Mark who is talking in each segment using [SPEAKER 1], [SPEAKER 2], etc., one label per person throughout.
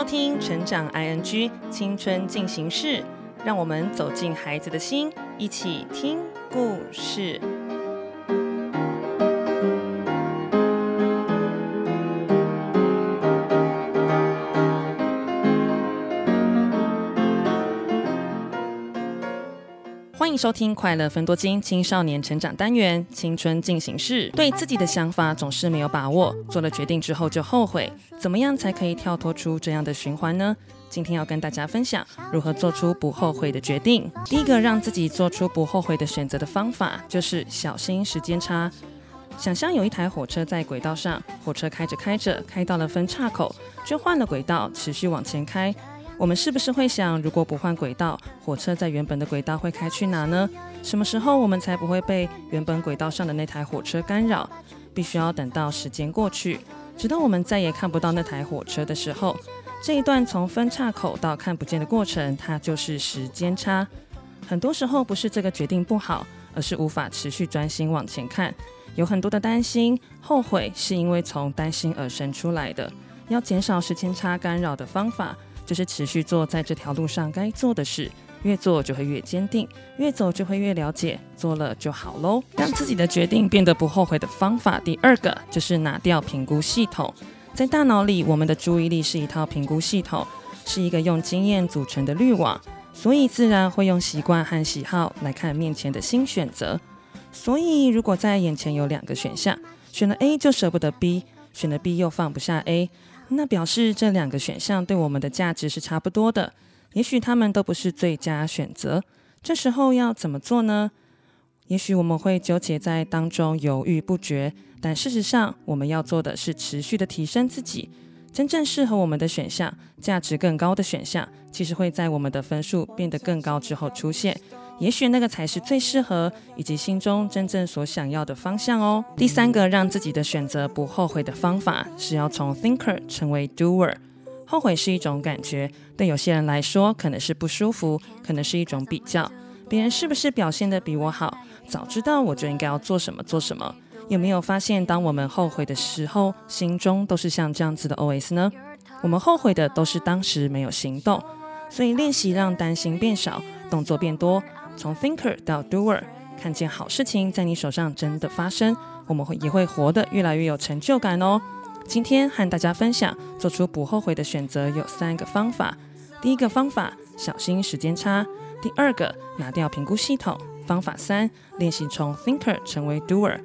[SPEAKER 1] 收听《成长 ING 青春进行式》，让我们走进孩子的心，一起听故事。迎收听《快乐分多金青少年成长单元青春进行式》。对自己的想法总是没有把握，做了决定之后就后悔，怎么样才可以跳脱出这样的循环呢？今天要跟大家分享如何做出不后悔的决定。第一个让自己做出不后悔的选择的方法，就是小心时间差。想象有一台火车在轨道上，火车开着开着，开到了分岔口，就换了轨道，持续往前开。我们是不是会想，如果不换轨道，火车在原本的轨道会开去哪呢？什么时候我们才不会被原本轨道上的那台火车干扰？必须要等到时间过去，直到我们再也看不到那台火车的时候，这一段从分岔口到看不见的过程，它就是时间差。很多时候不是这个决定不好，而是无法持续专心往前看，有很多的担心、后悔，是因为从担心而生出来的。要减少时间差干扰的方法。就是持续做在这条路上该做的事，越做就会越坚定，越走就会越了解，做了就好喽。让自己的决定变得不后悔的方法，第二个就是拿掉评估系统。在大脑里，我们的注意力是一套评估系统，是一个用经验组成的滤网，所以自然会用习惯和喜好来看面前的新选择。所以，如果在眼前有两个选项，选了 A 就舍不得 B，选了 B 又放不下 A。那表示这两个选项对我们的价值是差不多的，也许他们都不是最佳选择。这时候要怎么做呢？也许我们会纠结在当中犹豫不决，但事实上我们要做的是持续的提升自己。真正适合我们的选项，价值更高的选项，其实会在我们的分数变得更高之后出现。也许那个才是最适合以及心中真正所想要的方向哦。第三个让自己的选择不后悔的方法，是要从 thinker 成为 doer。后悔是一种感觉，对有些人来说可能是不舒服，可能是一种比较，别人是不是表现得比我好？早知道我就应该要做什么做什么。有没有发现，当我们后悔的时候，心中都是像这样子的 OS 呢？我们后悔的都是当时没有行动，所以练习让担心变少，动作变多。从 thinker 到 doer，看见好事情在你手上真的发生，我们会也会活得越来越有成就感哦。今天和大家分享，做出不后悔的选择有三个方法。第一个方法，小心时间差；第二个，拿掉评估系统；方法三，练习从 thinker 成为 doer。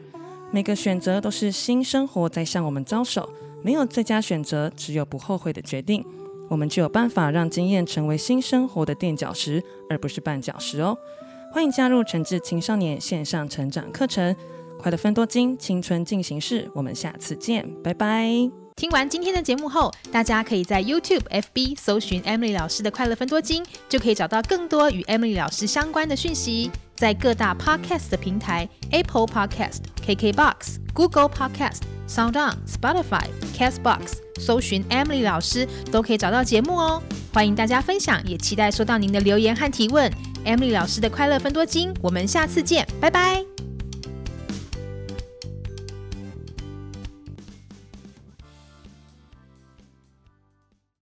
[SPEAKER 1] 每个选择都是新生活在向我们招手，没有最佳选择，只有不后悔的决定。我们就有办法让经验成为新生活的垫脚石，而不是绊脚石哦。欢迎加入诚挚青少年线上成长课程，快乐分多金青春进行式，我们下次见，拜拜。
[SPEAKER 2] 听完今天的节目后，大家可以在 YouTube、FB 搜寻 Emily 老师的快乐分多金，就可以找到更多与 Emily 老师相关的讯息。在各大 Podcast 的平台，Apple Podcast、KKBox、Google Podcast、SoundOn、Spotify、Castbox，搜寻 Emily 老师都可以找到节目哦。欢迎大家分享，也期待收到您的留言和提问。Emily 老师的快乐分多金，我们下次见，拜拜。